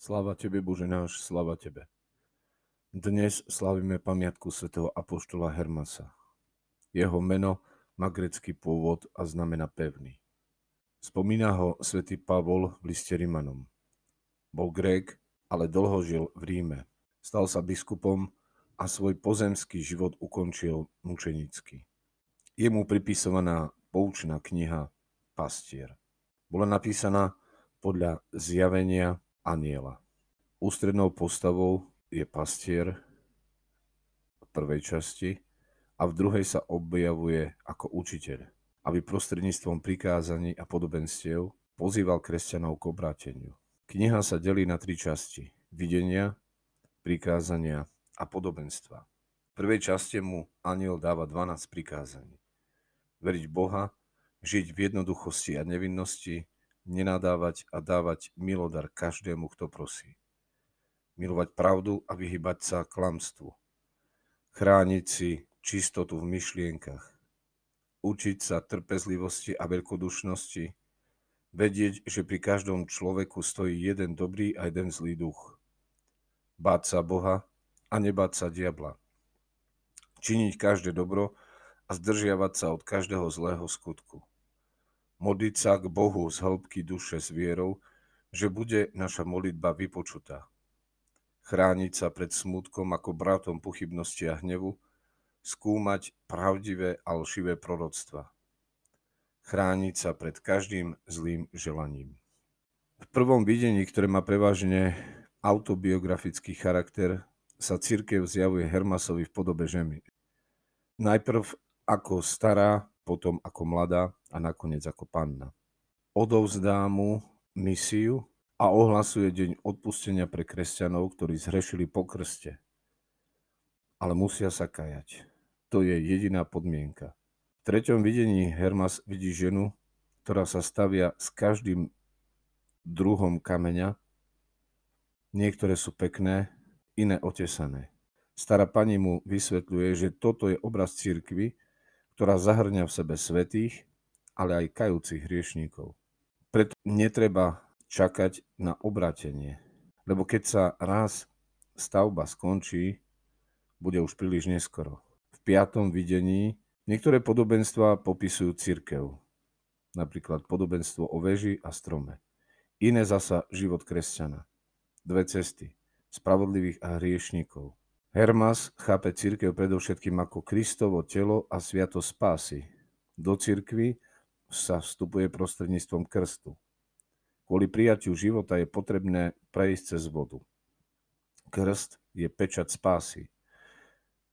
Sláva Tebe, Bože náš, sláva Tebe. Dnes slavíme pamiatku svätého Apoštola Hermasa. Jeho meno má grecký pôvod a znamená pevný. Spomína ho svätý Pavol v liste Rimanom. Bol Grék, ale dlho žil v Ríme. Stal sa biskupom a svoj pozemský život ukončil mučenicky. Je mu pripisovaná poučná kniha Pastier. Bola napísaná podľa zjavenia aniela. Ústrednou postavou je pastier v prvej časti a v druhej sa objavuje ako učiteľ, aby prostredníctvom prikázaní a podobenstiev pozýval kresťanov k obráteniu. Kniha sa delí na tri časti. Videnia, prikázania a podobenstva. V prvej časti mu aniel dáva 12 prikázaní. Veriť Boha, žiť v jednoduchosti a nevinnosti, nenadávať a dávať milodar každému, kto prosí. Milovať pravdu a vyhybať sa klamstvu. Chrániť si čistotu v myšlienkach. Učiť sa trpezlivosti a veľkodušnosti. Vedieť, že pri každom človeku stojí jeden dobrý a jeden zlý duch. Báť sa Boha a nebáť sa diabla. Činiť každé dobro a zdržiavať sa od každého zlého skutku modliť sa k Bohu z hĺbky duše s vierou, že bude naša modlitba vypočutá. Chrániť sa pred smutkom ako bratom pochybnosti a hnevu, skúmať pravdivé a lšivé proroctva. Chrániť sa pred každým zlým želaním. V prvom videní, ktoré má prevažne autobiografický charakter, sa církev zjavuje Hermasovi v podobe ženy. Najprv ako stará, potom ako mladá a nakoniec ako panna. Odovzdá mu misiu a ohlasuje deň odpustenia pre kresťanov, ktorí zhrešili po krste. Ale musia sa kajať. To je jediná podmienka. V treťom videní Hermas vidí ženu, ktorá sa stavia s každým druhom kameňa. Niektoré sú pekné, iné otesané. Stará pani mu vysvetľuje, že toto je obraz cirkvy, ktorá zahrňa v sebe svetých, ale aj kajúcich hriešníkov. Preto netreba čakať na obratenie, lebo keď sa raz stavba skončí, bude už príliš neskoro. V piatom videní niektoré podobenstva popisujú cirkev, napríklad podobenstvo o veži a strome. Iné zasa život kresťana. Dve cesty, spravodlivých a hriešníkov. Hermas chápe církev predovšetkým ako Kristovo telo a sviato spásy. Do církvy sa vstupuje prostredníctvom krstu. Kvôli prijatiu života je potrebné prejsť cez vodu. Krst je pečať spásy.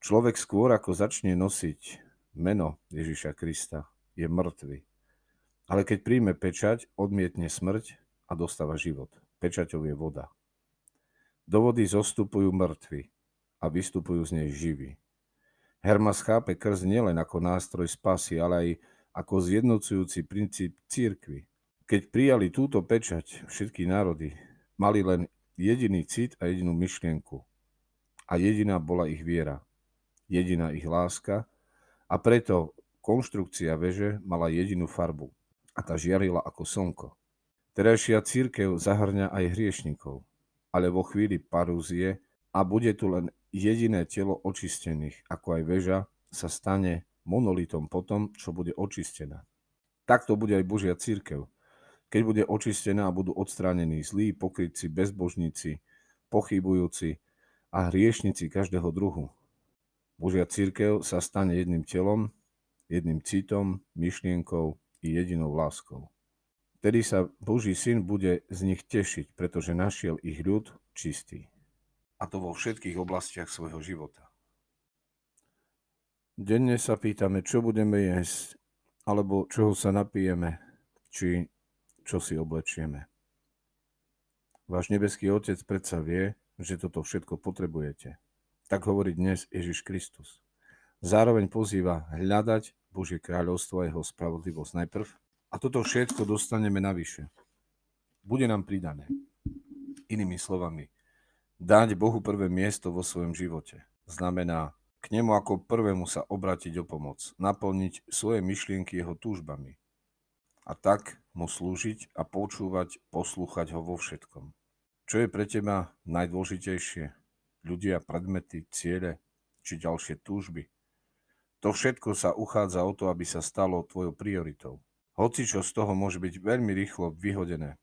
Človek skôr ako začne nosiť meno Ježiša Krista, je mŕtvy. Ale keď príjme pečať, odmietne smrť a dostáva život. Pečaťou je voda. Do vody zostupujú mŕtvi a vystupujú z nej živí. Hermas chápe krst nielen ako nástroj spasy, ale aj ako zjednocujúci princíp církvy. Keď prijali túto pečať všetky národy, mali len jediný cit a jedinú myšlienku. A jediná bola ich viera, jediná ich láska a preto konštrukcia veže mala jedinú farbu a tá žiarila ako slnko. Terajšia církev zahrňa aj hriešnikov, ale vo chvíli parúzie a bude tu len jediné telo očistených, ako aj väža, sa stane monolitom potom, čo bude očistená. Takto bude aj Božia církev. Keď bude očistená a budú odstránení zlí, pokrytci, bezbožníci, pochybujúci a hriešnici každého druhu. Božia církev sa stane jedným telom, jedným citom, myšlienkou i jedinou láskou. Vtedy sa Boží syn bude z nich tešiť, pretože našiel ich ľud čistý a to vo všetkých oblastiach svojho života. Denne sa pýtame, čo budeme jesť, alebo čoho sa napijeme, či čo si oblečieme. Váš nebeský Otec predsa vie, že toto všetko potrebujete. Tak hovorí dnes Ježiš Kristus. Zároveň pozýva hľadať Božie kráľovstvo a jeho spravodlivosť najprv a toto všetko dostaneme navyše. Bude nám pridané. Inými slovami, Dať Bohu prvé miesto vo svojom živote znamená nemu ako prvému sa obratiť o pomoc, naplniť svoje myšlienky jeho túžbami a tak mu slúžiť a počúvať, poslúchať ho vo všetkom. Čo je pre teba najdôležitejšie? Ľudia, predmety, ciele či ďalšie túžby? To všetko sa uchádza o to, aby sa stalo tvojou prioritou. Hoci čo z toho môže byť veľmi rýchlo vyhodené.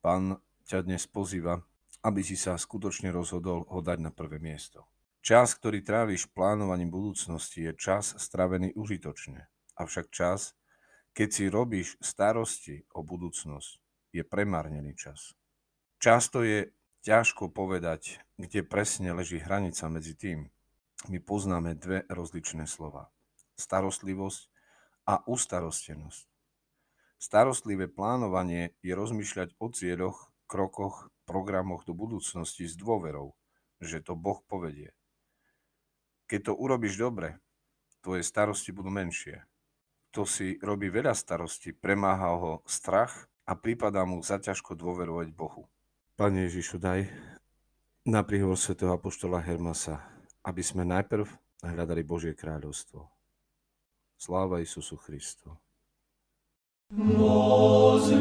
Pán ťa dnes pozýva, aby si sa skutočne rozhodol ho dať na prvé miesto. Čas, ktorý tráviš plánovaním budúcnosti, je čas stravený užitočne. Avšak čas, keď si robíš starosti o budúcnosť, je premárnený čas. Často je ťažko povedať, kde presne leží hranica medzi tým. My poznáme dve rozličné slova. Starostlivosť a ustarostenosť. Starostlivé plánovanie je rozmýšľať o cieľoch, krokoch, programoch do budúcnosti s dôverou, že to Boh povedie. Keď to urobíš dobre, tvoje starosti budú menšie. Kto si robí veľa starostí, premáha ho strach a prípada mu zaťažko dôverovať Bohu. Pane Ježišu, daj na príhovor svätého Apoštola Hermasa, aby sme najprv hľadali Božie kráľovstvo. Sláva Isusu Christu. Возлюблю